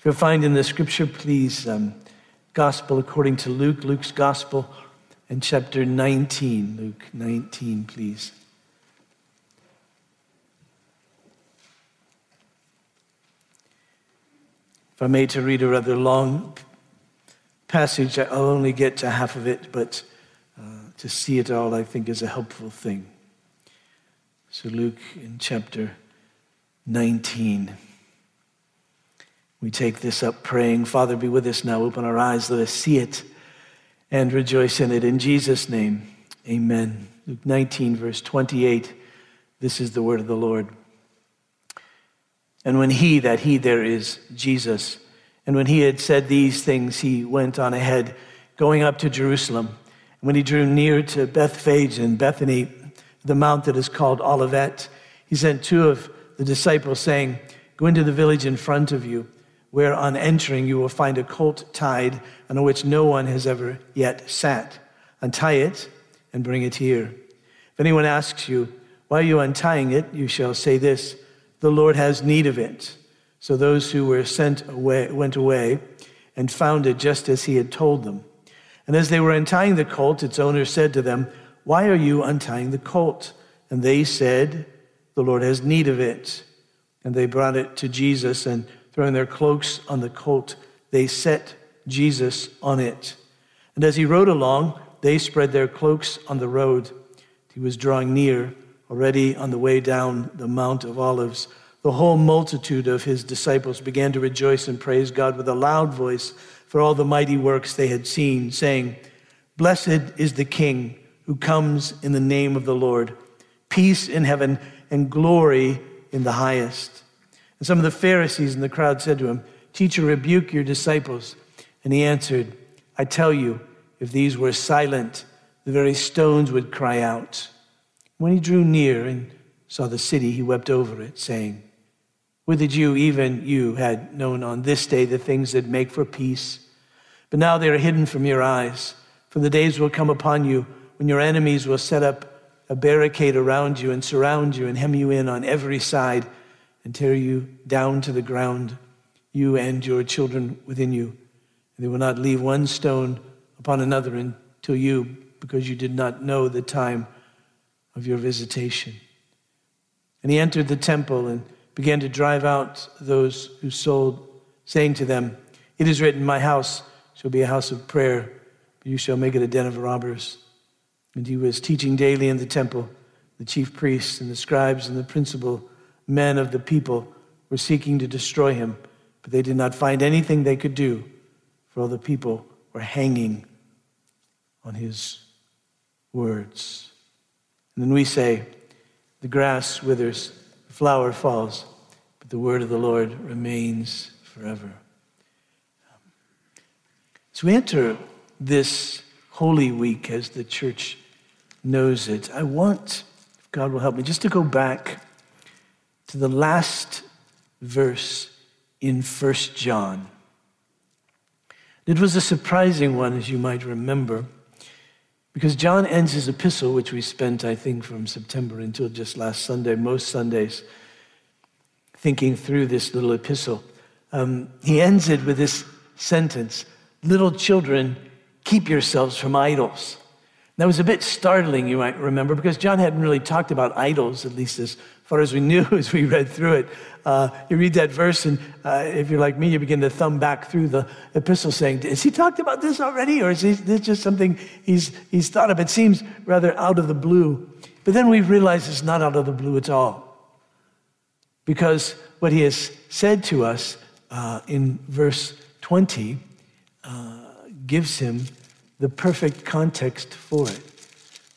If you'll find in the scripture, please, um, Gospel according to Luke, Luke's Gospel, and chapter 19. Luke 19, please. If I may to read a rather long passage, I'll only get to half of it, but uh, to see it all, I think, is a helpful thing. So, Luke in chapter 19. We take this up praying, Father, be with us now. Open our eyes, let us see it and rejoice in it. In Jesus' name, amen. Luke 19, verse 28. This is the word of the Lord. And when he, that he there is Jesus, and when he had said these things, he went on ahead, going up to Jerusalem. And when he drew near to Bethphage and Bethany, the mount that is called Olivet, he sent two of the disciples, saying, Go into the village in front of you, where on entering you will find a colt tied, on which no one has ever yet sat. Untie it and bring it here. If anyone asks you, Why are you untying it? you shall say this The Lord has need of it. So those who were sent away went away and found it just as he had told them. And as they were untying the colt, its owner said to them, Why are you untying the colt? And they said, The Lord has need of it. And they brought it to Jesus, and throwing their cloaks on the colt, they set Jesus on it. And as he rode along, they spread their cloaks on the road. He was drawing near, already on the way down the Mount of Olives the whole multitude of his disciples began to rejoice and praise God with a loud voice for all the mighty works they had seen, saying, Blessed is the King who comes in the name of the Lord, peace in heaven and glory in the highest. And some of the Pharisees in the crowd said to him, Teacher, rebuke your disciples. And he answered, I tell you, if these were silent, the very stones would cry out. When he drew near and saw the city, he wept over it, saying, would that you, even you, had known on this day the things that make for peace. But now they are hidden from your eyes. For the days will come upon you when your enemies will set up a barricade around you and surround you and hem you in on every side and tear you down to the ground, you and your children within you. And they will not leave one stone upon another until you, because you did not know the time of your visitation. And he entered the temple and began to drive out those who sold, saying to them, It is written, My house shall be a house of prayer, but you shall make it a den of robbers. And he was teaching daily in the temple. The chief priests and the scribes and the principal men of the people were seeking to destroy him, but they did not find anything they could do, for all the people were hanging on his words. And then we say, The grass withers the flower falls, but the word of the Lord remains forever. So we enter this Holy Week as the church knows it. I want, if God will help me, just to go back to the last verse in First John. It was a surprising one, as you might remember. Because John ends his epistle, which we spent, I think, from September until just last Sunday, most Sundays, thinking through this little epistle. Um, he ends it with this sentence Little children, keep yourselves from idols. That was a bit startling, you might remember, because John hadn't really talked about idols, at least as far as we knew as we read through it. Uh, you read that verse, and uh, if you're like me, you begin to thumb back through the epistle saying, Has he talked about this already? Or is this just something he's, he's thought of? It seems rather out of the blue. But then we realize it's not out of the blue at all. Because what he has said to us uh, in verse 20 uh, gives him the perfect context for it.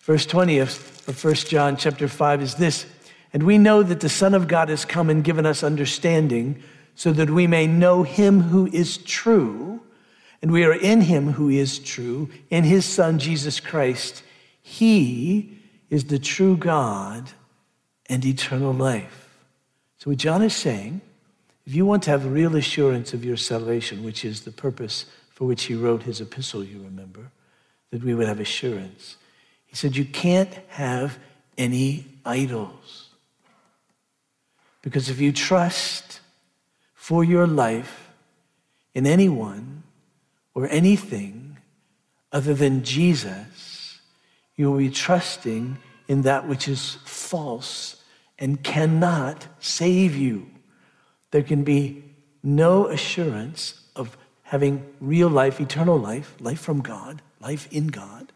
Verse 20 of, of 1 John chapter 5 is this And we know that the Son of God has come and given us understanding so that we may know him who is true. And we are in him who is true, in his Son, Jesus Christ. He is the true God and eternal life. So, what John is saying, if you want to have real assurance of your salvation, which is the purpose for which he wrote his epistle, you remember, that we would have assurance. He said, You can't have any idols. Because if you trust for your life in anyone or anything other than Jesus, you will be trusting in that which is false and cannot save you. There can be no assurance of having real life, eternal life, life from God, life in God,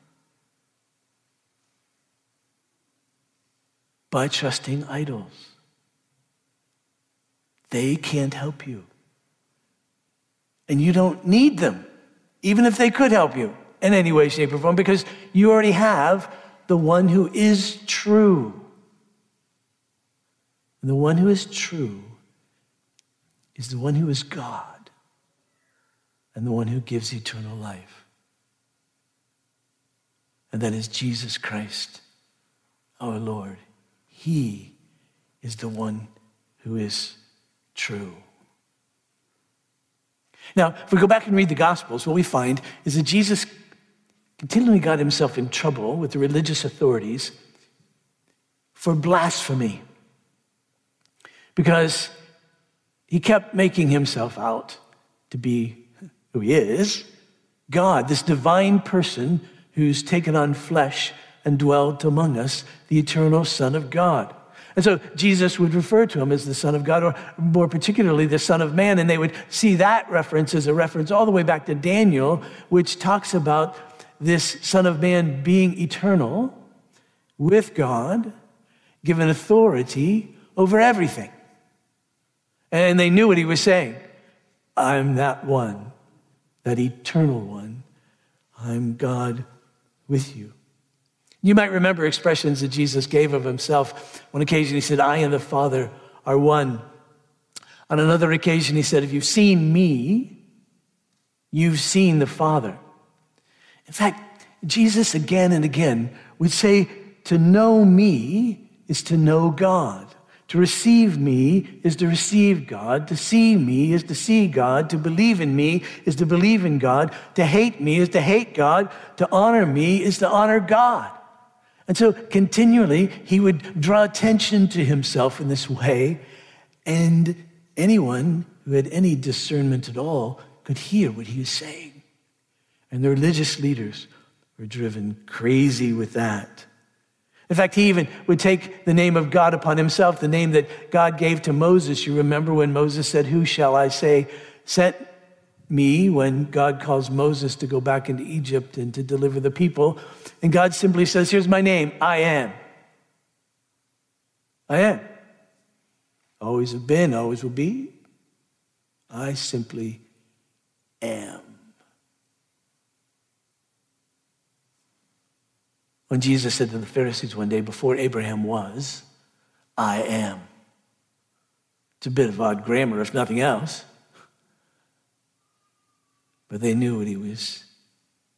by trusting idols. They can't help you. And you don't need them, even if they could help you in any way, shape, or form, because you already have the one who is true. And the one who is true is the one who is God and the one who gives eternal life. And that is Jesus Christ, our Lord. He is the one who is true. Now, if we go back and read the Gospels, what we find is that Jesus continually got himself in trouble with the religious authorities for blasphemy because he kept making himself out to be who he is God, this divine person who's taken on flesh and dwelt among us, the eternal Son of God. And so Jesus would refer to him as the Son of God, or more particularly the Son of Man. And they would see that reference as a reference all the way back to Daniel, which talks about this Son of Man being eternal with God, given authority over everything. And they knew what he was saying. I'm that one, that eternal one. I'm God with you. You might remember expressions that Jesus gave of himself. One occasion he said, I and the Father are one. On another occasion he said, If you've seen me, you've seen the Father. In fact, Jesus again and again would say, To know me is to know God. To receive me is to receive God. To see me is to see God. To believe in me is to believe in God. To hate me is to hate God. To honor me is to honor God. And so continually, he would draw attention to himself in this way, and anyone who had any discernment at all could hear what he was saying. And the religious leaders were driven crazy with that. In fact, he even would take the name of God upon himself, the name that God gave to Moses. You remember when Moses said, Who shall I say sent me when God calls Moses to go back into Egypt and to deliver the people? And God simply says, Here's my name I am. I am. Always have been, always will be. I simply am. When Jesus said to the Pharisees one day, Before Abraham was, I am. It's a bit of odd grammar, if nothing else. But they knew what he was,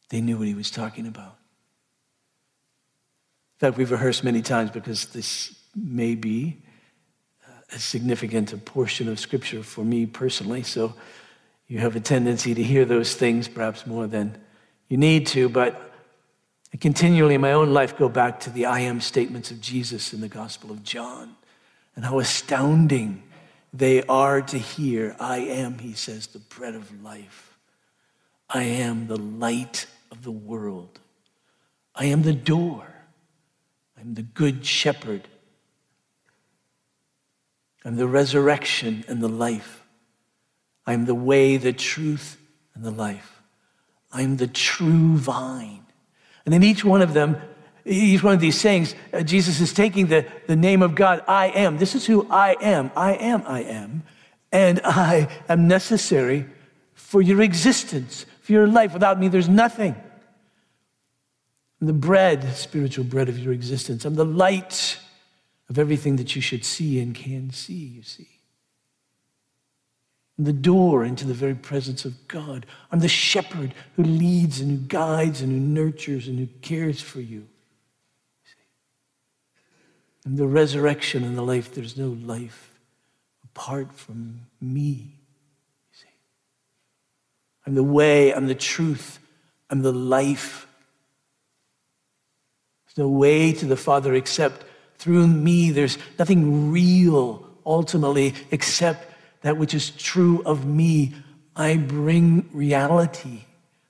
they knew what he was talking about. In fact, we've rehearsed many times because this may be uh, a significant portion of Scripture for me personally. So you have a tendency to hear those things perhaps more than you need to. But I continually in my own life go back to the I am statements of Jesus in the Gospel of John and how astounding they are to hear. I am, he says, the bread of life. I am the light of the world. I am the door. I'm the good shepherd. I'm the resurrection and the life. I'm the way, the truth, and the life. I'm the true vine. And in each one of them, each one of these sayings, uh, Jesus is taking the, the name of God, I am. This is who I am. I am, I am. And I am necessary for your existence, for your life. Without me, there's nothing. I'm the bread, spiritual bread of your existence. I'm the light of everything that you should see and can see, you see. I'm the door into the very presence of God. I'm the shepherd who leads and who guides and who nurtures and who cares for you. I'm the resurrection and the life. There's no life apart from me. I'm the way, I'm the truth, I'm the life. There's no way to the Father except through me. There's nothing real ultimately except that which is true of me. I bring reality,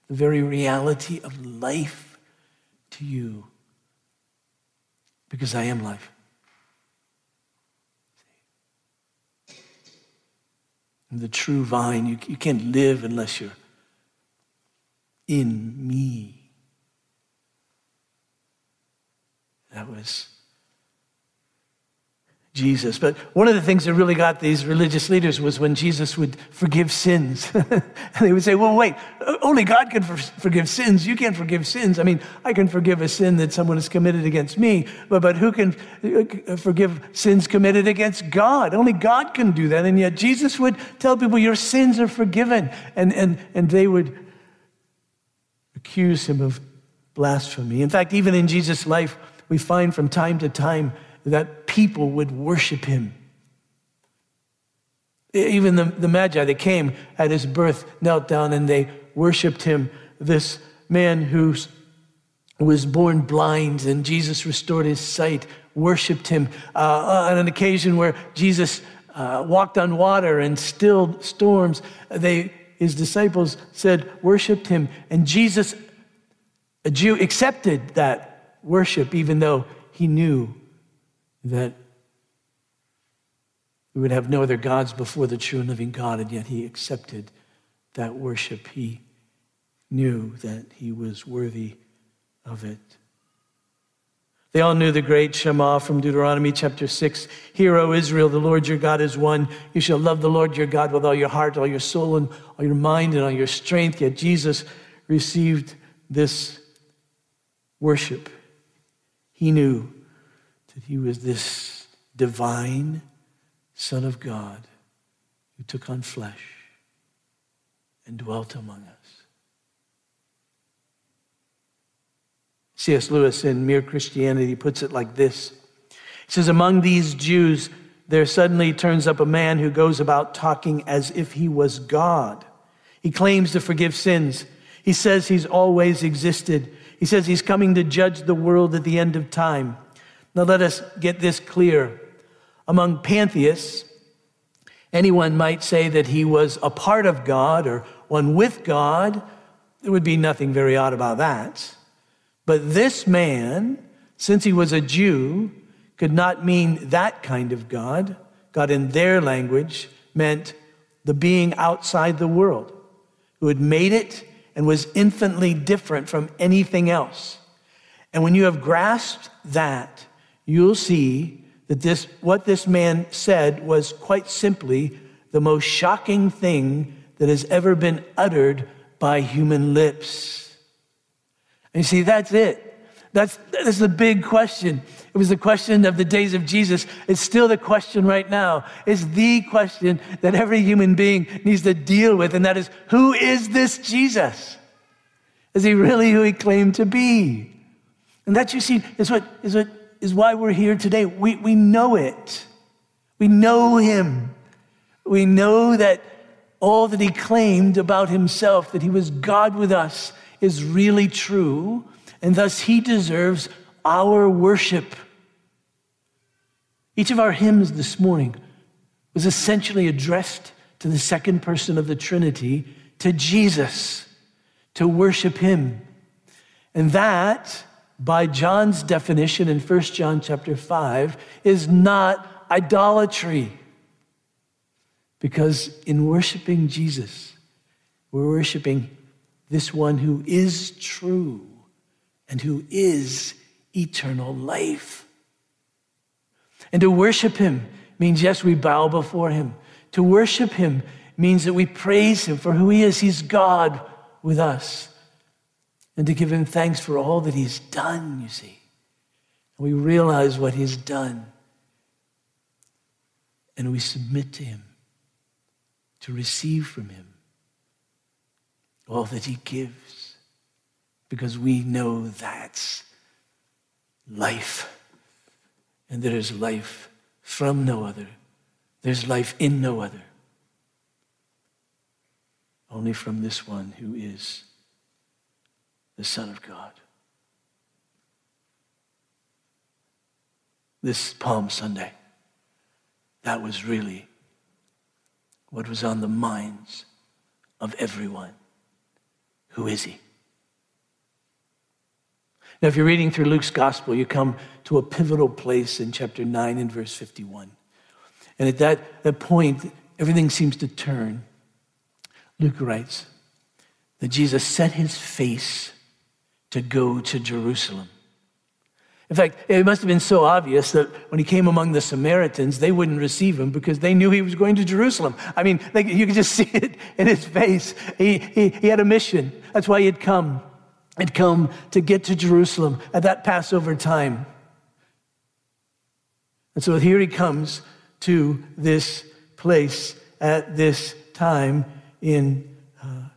the very reality of life to you because I am life. the true vine, you, you can't live unless you're in me. That was Jesus. But one of the things that really got these religious leaders was when Jesus would forgive sins. and they would say, well, wait, only God can for- forgive sins. You can't forgive sins. I mean, I can forgive a sin that someone has committed against me, but, but who can uh, forgive sins committed against God? Only God can do that. And yet Jesus would tell people, your sins are forgiven. And, and, and they would accuse him of blasphemy. In fact, even in Jesus' life, we find from time to time that people would worship him. Even the, the Magi that came at his birth knelt down and they worshiped him. This man who was born blind and Jesus restored his sight worshiped him. Uh, on an occasion where Jesus uh, walked on water and stilled storms, they, his disciples said, worshiped him. And Jesus, a Jew, accepted that worship even though he knew that we would have no other gods before the true and living God, and yet he accepted that worship. He knew that he was worthy of it. They all knew the great Shema from Deuteronomy chapter 6. Hear, O Israel, the Lord your God is one. You shall love the Lord your God with all your heart, all your soul, and all your mind, and all your strength. Yet Jesus received this worship. He knew that he was this divine Son of God who took on flesh and dwelt among us. C.S. Lewis in Mere Christianity puts it like this He says, Among these Jews, there suddenly turns up a man who goes about talking as if he was God. He claims to forgive sins. He says he's always existed. He says he's coming to judge the world at the end of time. Now, let us get this clear. Among pantheists, anyone might say that he was a part of God or one with God. There would be nothing very odd about that. But this man, since he was a Jew, could not mean that kind of God. God, in their language, meant the being outside the world, who had made it and was infinitely different from anything else. And when you have grasped that, you'll see that this, what this man said was quite simply the most shocking thing that has ever been uttered by human lips. And you see, that's it. That's, that's the big question. It was the question of the days of Jesus. It's still the question right now. It's the question that every human being needs to deal with, and that is who is this Jesus? Is he really who he claimed to be? And that, you see, is what, is what is why we're here today. We, we know it. We know him. We know that all that he claimed about himself, that he was God with us, is really true, and thus he deserves our worship. Each of our hymns this morning was essentially addressed to the second person of the Trinity, to Jesus, to worship him. And that by John's definition in 1 John chapter 5 is not idolatry. Because in worshiping Jesus, we're worshiping this one who is true and who is eternal life. And to worship him means, yes, we bow before him. To worship him means that we praise him for who he is. He's God with us and to give him thanks for all that he's done, you see. We realize what he's done. And we submit to him to receive from him all that he gives because we know that's life. And there is life from no other. There's life in no other. Only from this one who is the Son of God. This Palm Sunday, that was really what was on the minds of everyone. Who is he? Now, if you're reading through Luke's gospel, you come to a pivotal place in chapter 9 and verse 51. And at that, that point, everything seems to turn. Luke writes that Jesus set his face to go to Jerusalem. In fact, it must have been so obvious that when he came among the Samaritans, they wouldn't receive him because they knew he was going to Jerusalem. I mean, they, you could just see it in his face. He, he, he had a mission. That's why he had come. He'd come to get to Jerusalem at that Passover time. And so here he comes to this place at this time in uh,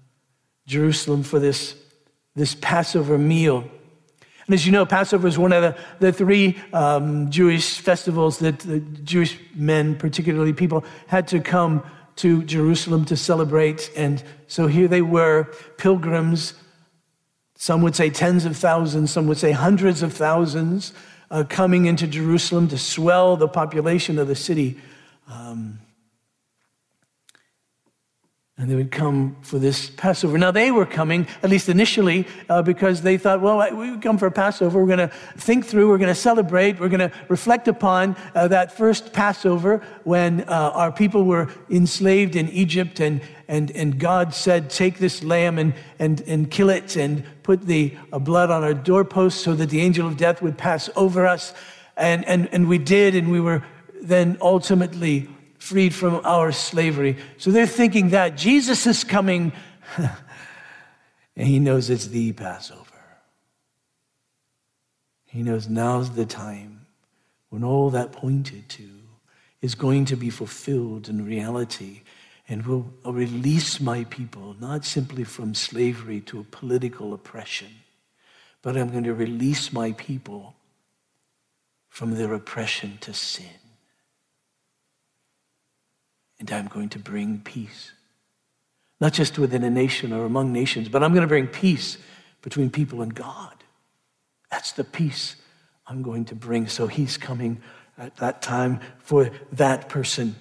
Jerusalem for this, this Passover meal. And as you know, Passover is one of the, the three um, Jewish festivals that the Jewish men, particularly people, had to come to Jerusalem to celebrate. And so here they were, pilgrims. Some would say tens of thousands, some would say hundreds of thousands, uh, coming into Jerusalem to swell the population of the city. Um, and they would come for this Passover. Now, they were coming, at least initially, uh, because they thought, well, we come for Passover. We're going to think through, we're going to celebrate, we're going to reflect upon uh, that first Passover when uh, our people were enslaved in Egypt, and, and, and God said, Take this lamb and, and, and kill it, and put the uh, blood on our doorposts so that the angel of death would pass over us. And, and, and we did, and we were then ultimately freed from our slavery. So they're thinking that Jesus is coming, and he knows it's the Passover. He knows now's the time when all that pointed to is going to be fulfilled in reality and will release my people not simply from slavery to a political oppression, but I'm going to release my people from their oppression to sin and I'm going to bring peace. Not just within a nation or among nations, but I'm going to bring peace between people and God. That's the peace I'm going to bring. So he's coming at that time for that person.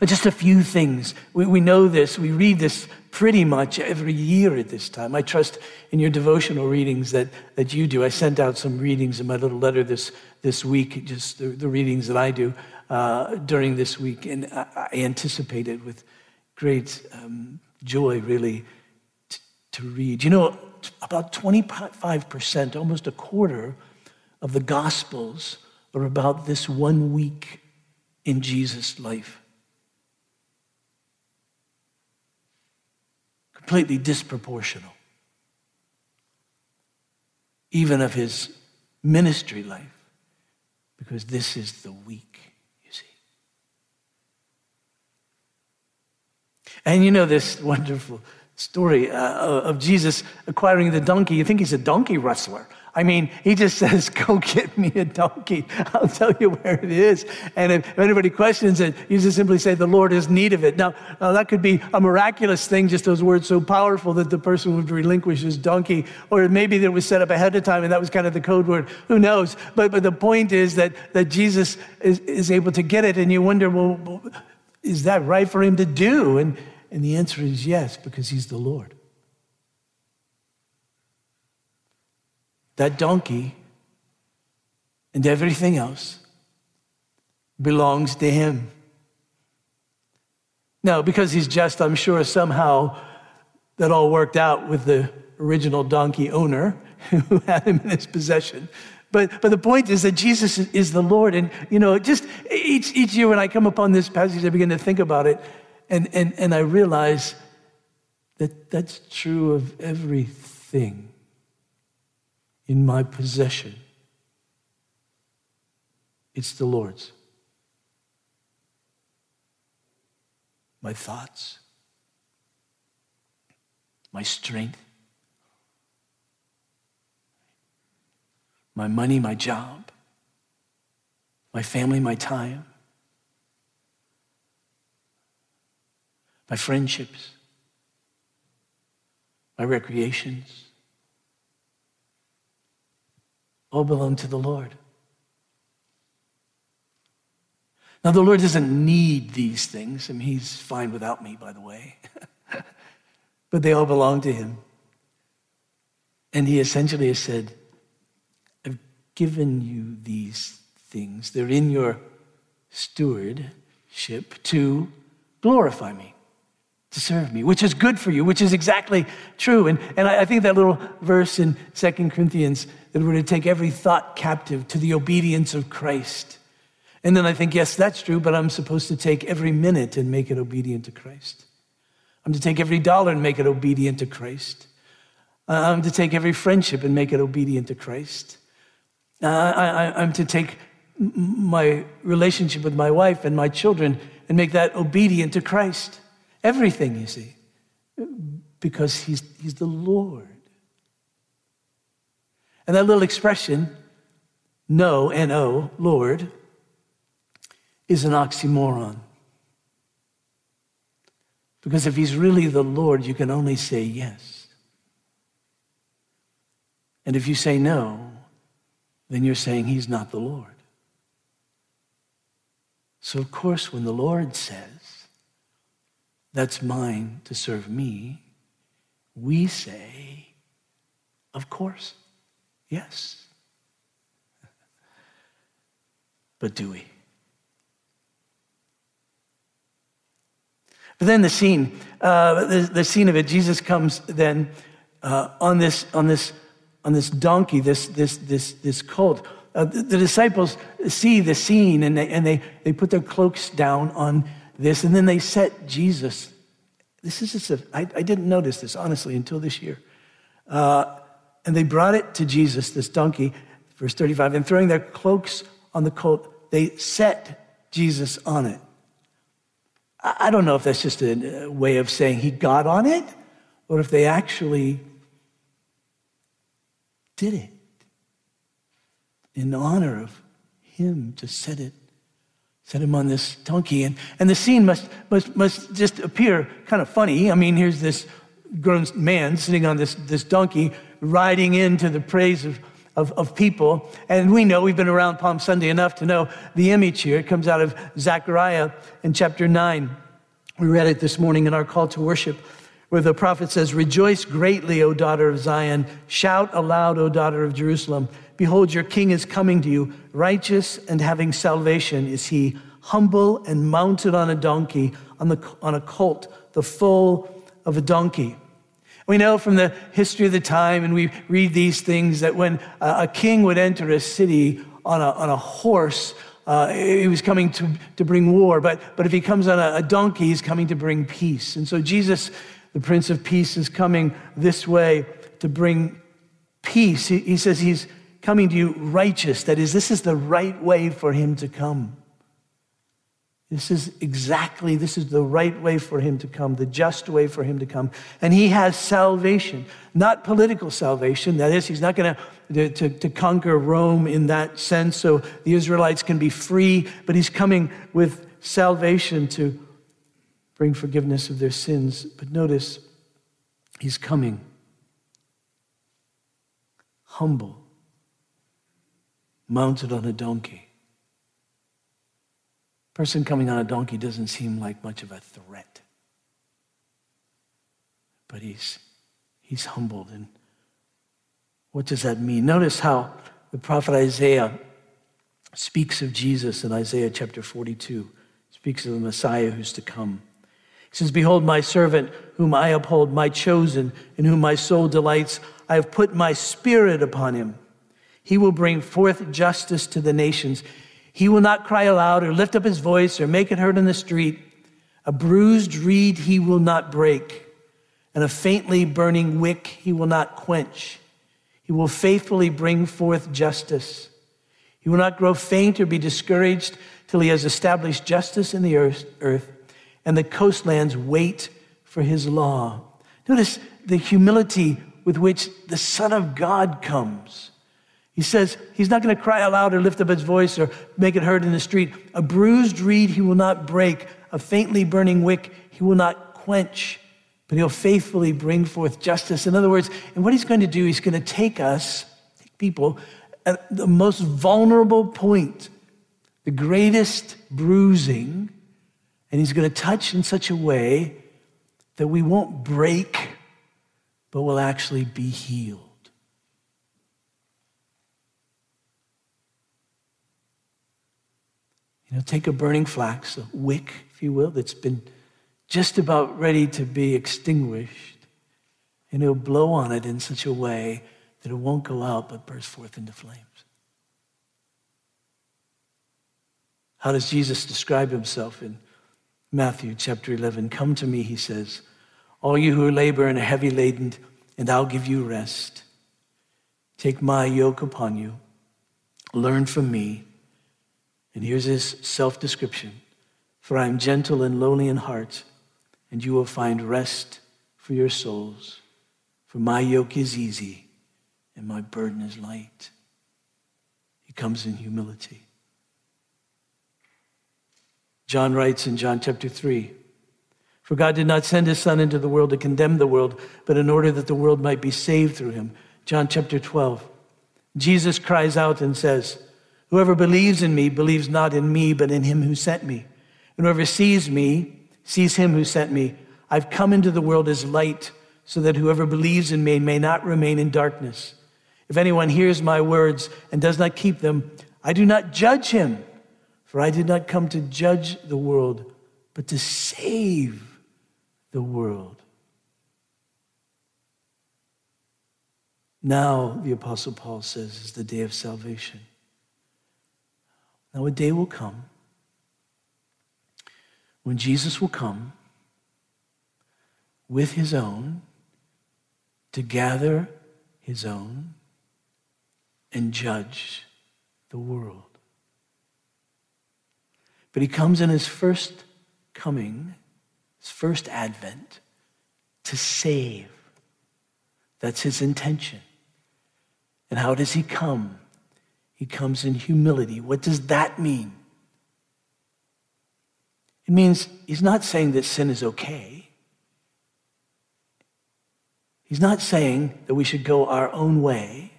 And just a few things. We, we know this, we read this pretty much every year at this time. I trust in your devotional readings that, that you do. I sent out some readings in my little letter this, this week, just the, the readings that I do uh, during this week, and I, anticipated with great um, joy, really, t- to read. You know, about 25%, almost a quarter of the Gospels are about this one week in Jesus' life. Completely disproportional, even of his ministry life, because this is the week And you know this wonderful story uh, of Jesus acquiring the donkey. You think he's a donkey wrestler. I mean, he just says, Go get me a donkey. I'll tell you where it is. And if anybody questions it, you just simply say, The Lord has need of it. Now, now, that could be a miraculous thing, just those words so powerful that the person would relinquish his donkey. Or maybe that was set up ahead of time and that was kind of the code word. Who knows? But, but the point is that, that Jesus is, is able to get it. And you wonder, well, is that right for him to do? And, and the answer is yes, because he's the Lord. That donkey and everything else belongs to him. Now, because he's just, I'm sure somehow that all worked out with the original donkey owner who had him in his possession. But, but the point is that Jesus is the Lord. And, you know, just each, each year when I come upon this passage, I begin to think about it. And, and, and I realize that that's true of everything in my possession. It's the Lord's. My thoughts, my strength, my money, my job, my family, my time. My friendships, my recreations, all belong to the Lord. Now, the Lord doesn't need these things. Mean, He's fine without me, by the way. but they all belong to him. And he essentially has said, I've given you these things. They're in your stewardship to glorify me, to serve me, which is good for you, which is exactly true. And, and I, I think that little verse in Second Corinthians that we're to take every thought captive to the obedience of Christ. And then I think, yes, that's true, but I'm supposed to take every minute and make it obedient to Christ. I'm to take every dollar and make it obedient to Christ. Uh, I'm to take every friendship and make it obedient to Christ. Uh, I, am to take my relationship with my wife and my children and make that obedient to Christ. Everything, you see, because He's, he's the Lord. And that little expression, no, N O, Lord, is an oxymoron. Because if He's really the Lord, you can only say yes. And if you say no, then you're saying He's not the Lord. So, of course, when the Lord says, That's mine to serve me, we say, Of course, yes. But do we? But then the scene, uh, the, the, scene of it, Jesus comes then uh, on this on this on this donkey, this this this this colt. Uh, the, the, disciples see the scene and they and they they put their cloaks down on this, and then they set Jesus. This is just a, I, I didn't notice this honestly until this year. Uh, and they brought it to Jesus, this donkey, verse 35, and throwing their cloaks on the colt, they set Jesus on it. I don't know if that's just a way of saying he got on it or if they actually did it in honor of him to set it set him on this donkey and, and the scene must, must, must just appear kind of funny i mean here's this grown man sitting on this, this donkey riding into the praise of, of, of people and we know we've been around palm sunday enough to know the image here it comes out of zechariah in chapter 9 we read it this morning in our call to worship where the prophet says, Rejoice greatly, O daughter of Zion. Shout aloud, O daughter of Jerusalem. Behold, your king is coming to you. Righteous and having salvation is he, humble and mounted on a donkey, on, the, on a colt, the foal of a donkey. We know from the history of the time, and we read these things, that when a king would enter a city on a, on a horse, uh, he was coming to, to bring war, but, but if he comes on a, a donkey, he's coming to bring peace. And so Jesus the Prince of Peace is coming this way to bring peace. He, he says he's coming to you righteous. That is, this is the right way for him to come. This is exactly, this is the right way for him to come, the just way for him to come. And he has salvation, not political salvation. That is, he's not going to, to, conquer Rome in that sense so the Israelites can be free, but he's coming with salvation to bring forgiveness of their sins. But notice, he's coming humble, mounted on a donkey. Person coming on a donkey doesn't seem like much of a threat. But he's, he's humbled. And what does that mean? Notice how the prophet Isaiah speaks of Jesus in Isaiah chapter 42, speaks of the Messiah who's to come. He says, Behold, my servant, whom I uphold, my chosen, in whom my soul delights. I have put my spirit upon him. He will bring forth justice to the nations. He will not cry aloud or lift up his voice or make it heard in the street. A bruised reed he will not break, and a faintly burning wick he will not quench. He will faithfully bring forth justice. He will not grow faint or be discouraged till he has established justice in the earth and the coastlands wait for his law. Notice the humility with which the Son of God comes. He says he's not going to cry aloud or lift up his voice or make it heard in the street. A bruised reed he will not break, a faintly burning wick he will not quench, but he'll faithfully bring forth justice. In other words, and what he's going to do, he's going to take us, take people, at the most vulnerable point, the greatest bruising and he's going to touch in such a way that we won't break but will actually be healed. You know, take a burning flax, a wick, if you will, that's been just about ready to be extinguished, and he'll blow on it in such a way that it won't go out but burst forth into flames. How does Jesus describe himself in Matthew chapter 11? Come to me, he says, all you who labor and are heavy laden, and I'll give you rest. Take my yoke upon you, learn from me. And here's his self description For I am gentle and lowly in heart and you will find rest for your souls. For my yoke is easy and my burden is light. He comes in humility. John writes in John chapter 3 For God did not send his Son into the world to condemn the world, but in order that the world might be saved through him. John chapter 12. Jesus cries out and says, Whoever believes in me believes not in me, but in him who sent me. And whoever sees me sees him who sent me. I've come into the world as light so that whoever believes in me may not remain in darkness. If anyone hears my words and does not keep them, I do not judge him, for I did not come to judge the world, but to save the world. Now, the Apostle Paul says, is the day of salvation. Now, a day will come when Jesus will come with his own to gather his own and judge the world. But he comes in his first coming, his first advent, to save. That's his intention. And how does he come? He comes in humility. What does that mean? It means he's not saying that sin is okay. He's not saying that we should go our own way.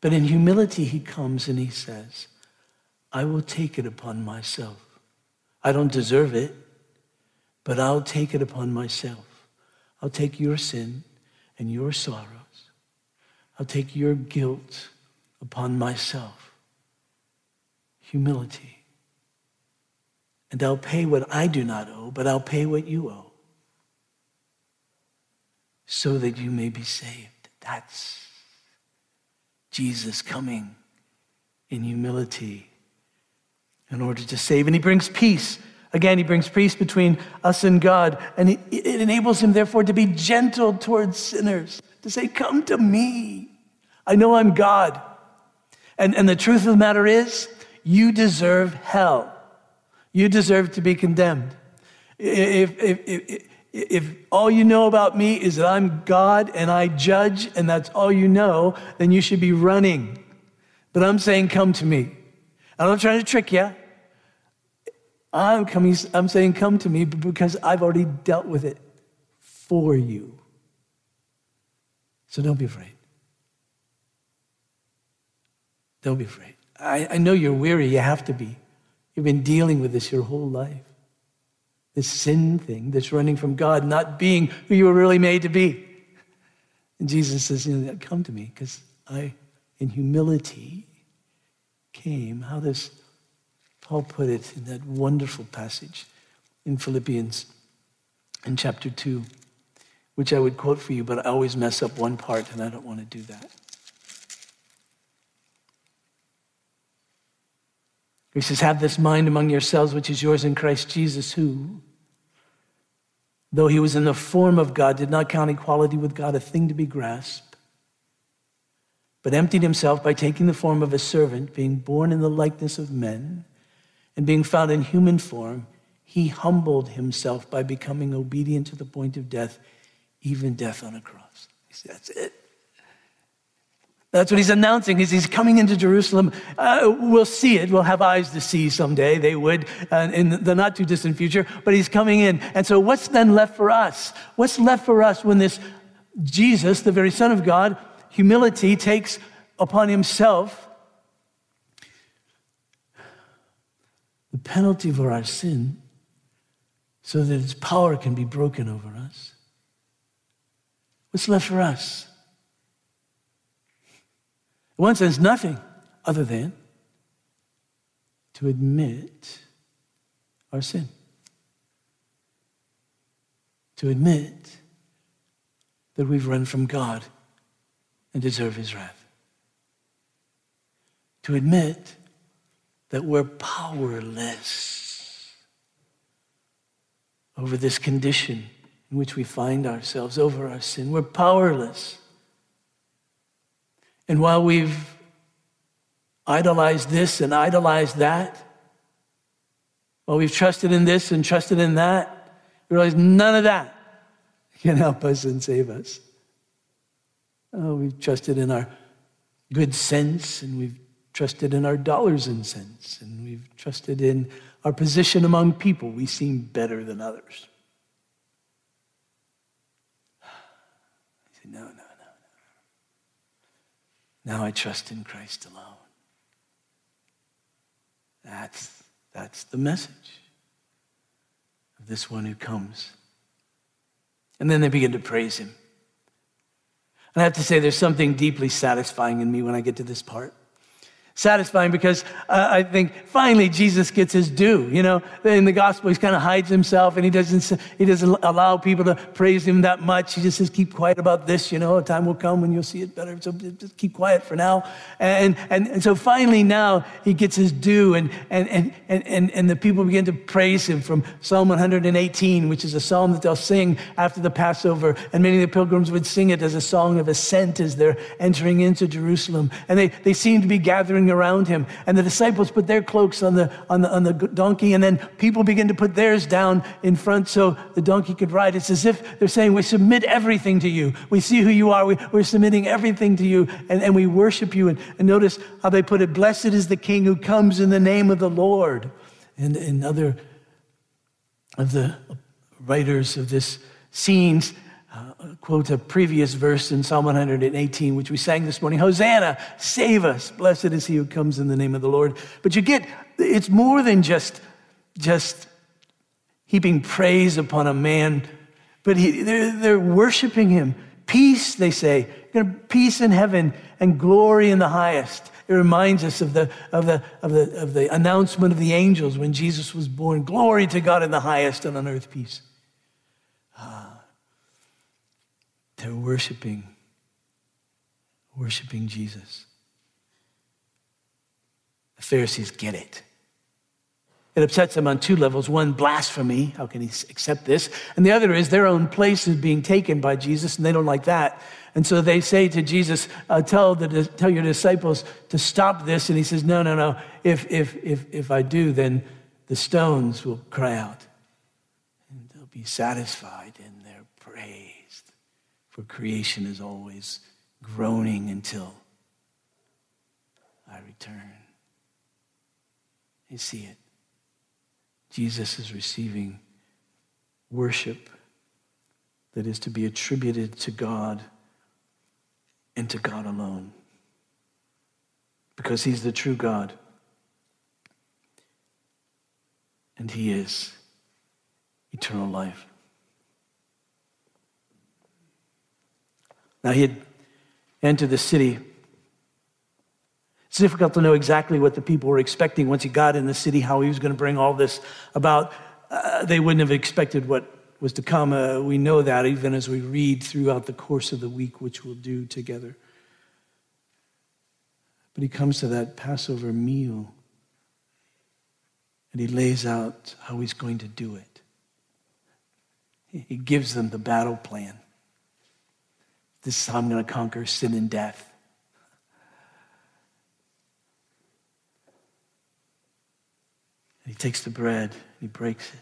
But in humility, he comes and he says, I will take it upon myself. I don't deserve it, but I'll take it upon myself. I'll take your sin and your sorrows. I'll take your guilt upon myself. Humility. And I'll pay what I do not owe, but I'll pay what you owe so that you may be saved. That's Jesus coming in humility in order to save. And he brings peace. Again, he brings peace between us and God. And it enables him, therefore, to be gentle towards sinners, to say, Come to me. I know I'm God. And, and the truth of the matter is, you deserve hell. You deserve to be condemned. If, if, if, if, all you know about me is that I'm God and I judge and that's all you know, then you should be running. But I'm saying, come to me. I'm not trying to trick you. I'm, coming, I'm saying, come to me because I've already dealt with it for you. So don't be afraid. Don't be afraid. I, I know you're weary. You have to be. You've been dealing with this your whole life. This sin thing that's running from God, not being who you were really made to be. And Jesus says, you know, Come to me, because I, in humility, came. How does Paul put it in that wonderful passage in Philippians in chapter 2, which I would quote for you, but I always mess up one part, and I don't want to do that. He says, Have this mind among yourselves, which is yours in Christ Jesus, who, though he was in the form of God, did not count equality with God a thing to be grasped, but emptied himself by taking the form of a servant, being born in the likeness of men, and being found in human form, he humbled himself by becoming obedient to the point of death, even death on a cross. That's it. That's what he's announcing. He's, he's coming into Jerusalem. Uh, we'll see it. We'll have eyes to see someday. They would uh, in the not too distant future. But he's coming in. And so, what's then left for us? What's left for us when this Jesus, the very Son of God, humility takes upon himself the penalty for our sin so that its power can be broken over us? What's left for us? In one sense, nothing other than to admit our sin. To admit that we've run from God and deserve his wrath. To admit that we're powerless over this condition in which we find ourselves, over our sin. We're powerless. And while we've idolized this and idolized that, while we've trusted in this and trusted in that, we realize none of that can help us and save us. Oh, we've trusted in our good sense and we've trusted in our dollars and cents and we've trusted in our position among people. We seem better than others. I say, no, no, no, no. Now I trust in Christ alone. That's, that's the message of this one who comes. And then they begin to praise him. And I have to say, there's something deeply satisfying in me when I get to this part satisfying because uh, I think finally Jesus gets his due. You know, in the gospel, he kind of hides himself and he doesn't, he doesn't allow people to praise him that much. He just says, keep quiet about this. You know, a time will come when you'll see it better. So just keep quiet for now. And, and, and so finally now he gets his due and, and, and, and, and the people begin to praise him from Psalm 118, which is a psalm that they'll sing after the Passover. And many of the pilgrims would sing it as a song of ascent as they're entering into Jerusalem. And they, they seem to be gathering around him. And the disciples put their cloaks on the, on the, on the donkey, and then people begin to put theirs down in front so the donkey could ride. It's as if they're saying, We submit everything to you. We see who you are. We, are submitting everything to you, and, and we worship you. And, and notice how they put it Blessed is the King who comes in the name of the Lord. And, and other of the writers of this scenes uh, quote a previous verse in Psalm 118, which we sang this morning Hosanna, save us. Blessed is he who comes in the name of the Lord. But you get, it's more than just, just heaping praise upon a man, but he, they're, they're worshiping him. Peace, they say, peace in heaven and glory in the highest. It reminds us of the, of, the, of, the, of the announcement of the angels when Jesus was born. Glory to God in the highest and on earth peace. They're worshiping, worshiping Jesus. The Pharisees get it. It upsets them on two levels. One, blasphemy. How can he accept this? And the other is their own place is being taken by Jesus, and they don't like that. And so they say to Jesus, uh, tell, the, tell your disciples to stop this. And he says, No, no, no. If, if, if, if I do, then the stones will cry out, and they'll be satisfied for creation is always groaning until I return. You see it. Jesus is receiving worship that is to be attributed to God and to God alone. Because he's the true God. And he is eternal life. Now, he had entered the city. It's difficult to know exactly what the people were expecting once he got in the city, how he was going to bring all this about. Uh, they wouldn't have expected what was to come. Uh, we know that even as we read throughout the course of the week, which we'll do together. But he comes to that Passover meal and he lays out how he's going to do it. He gives them the battle plan. This is how I'm going to conquer sin and death. And he takes the bread, and he breaks it.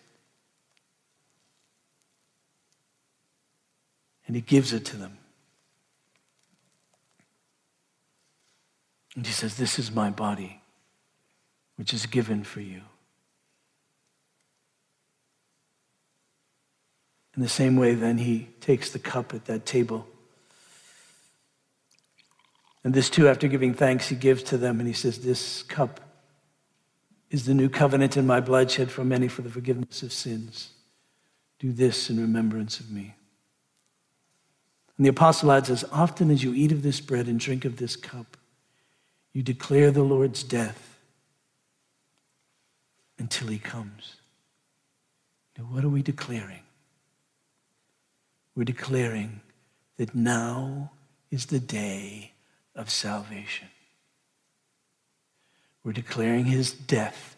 And he gives it to them. And he says, This is my body, which is given for you. In the same way, then, he takes the cup at that table. And this too, after giving thanks, he gives to them and he says, This cup is the new covenant in my blood shed for many for the forgiveness of sins. Do this in remembrance of me. And the apostle adds, as often as you eat of this bread and drink of this cup, you declare the Lord's death until he comes. Now, what are we declaring? We're declaring that now is the day of salvation. We're declaring his death.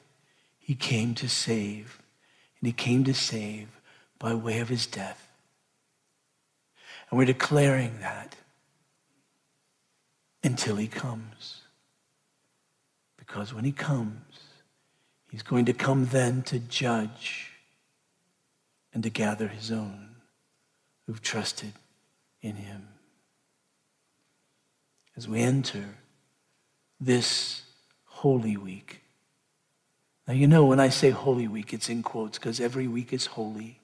He came to save, and he came to save by way of his death. And we're declaring that until he comes. Because when he comes, he's going to come then to judge and to gather his own who've trusted in him. As we enter this Holy Week. Now, you know, when I say Holy Week, it's in quotes because every week is holy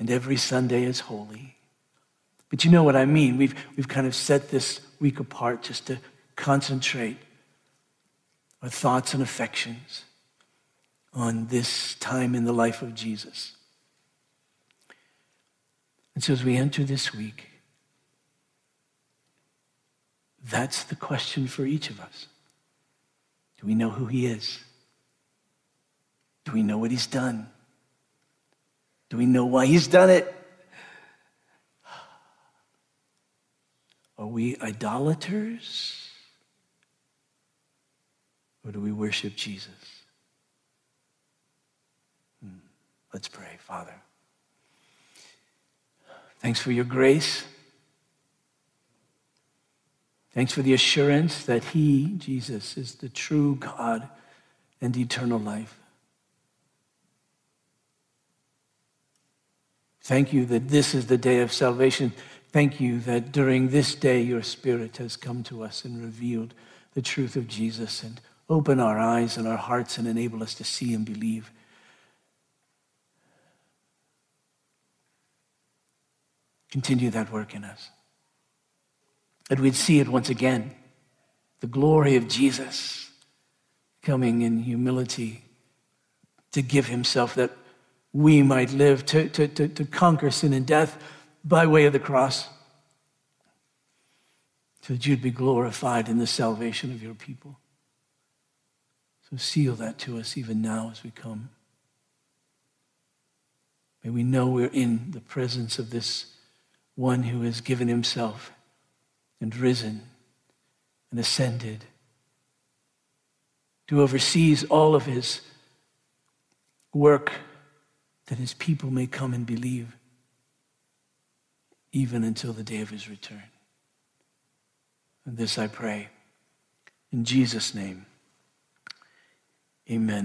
and every Sunday is holy. But you know what I mean. We've, we've kind of set this week apart just to concentrate our thoughts and affections on this time in the life of Jesus. And so as we enter this week, that's the question for each of us. Do we know who he is? Do we know what he's done? Do we know why he's done it? Are we idolaters? Or do we worship Jesus? Hmm. Let's pray, Father. Thanks for your grace. Thanks for the assurance that He, Jesus, is the true God and eternal life. Thank you that this is the day of salvation. Thank you that during this day your Spirit has come to us and revealed the truth of Jesus and open our eyes and our hearts and enable us to see and believe. Continue that work in us. That we'd see it once again the glory of Jesus coming in humility to give himself that we might live, to, to, to, to conquer sin and death by way of the cross, so that you'd be glorified in the salvation of your people. So seal that to us even now as we come. May we know we're in the presence of this one who has given himself and risen and ascended, to oversees all of his work that his people may come and believe even until the day of his return. And this I pray in Jesus' name. Amen.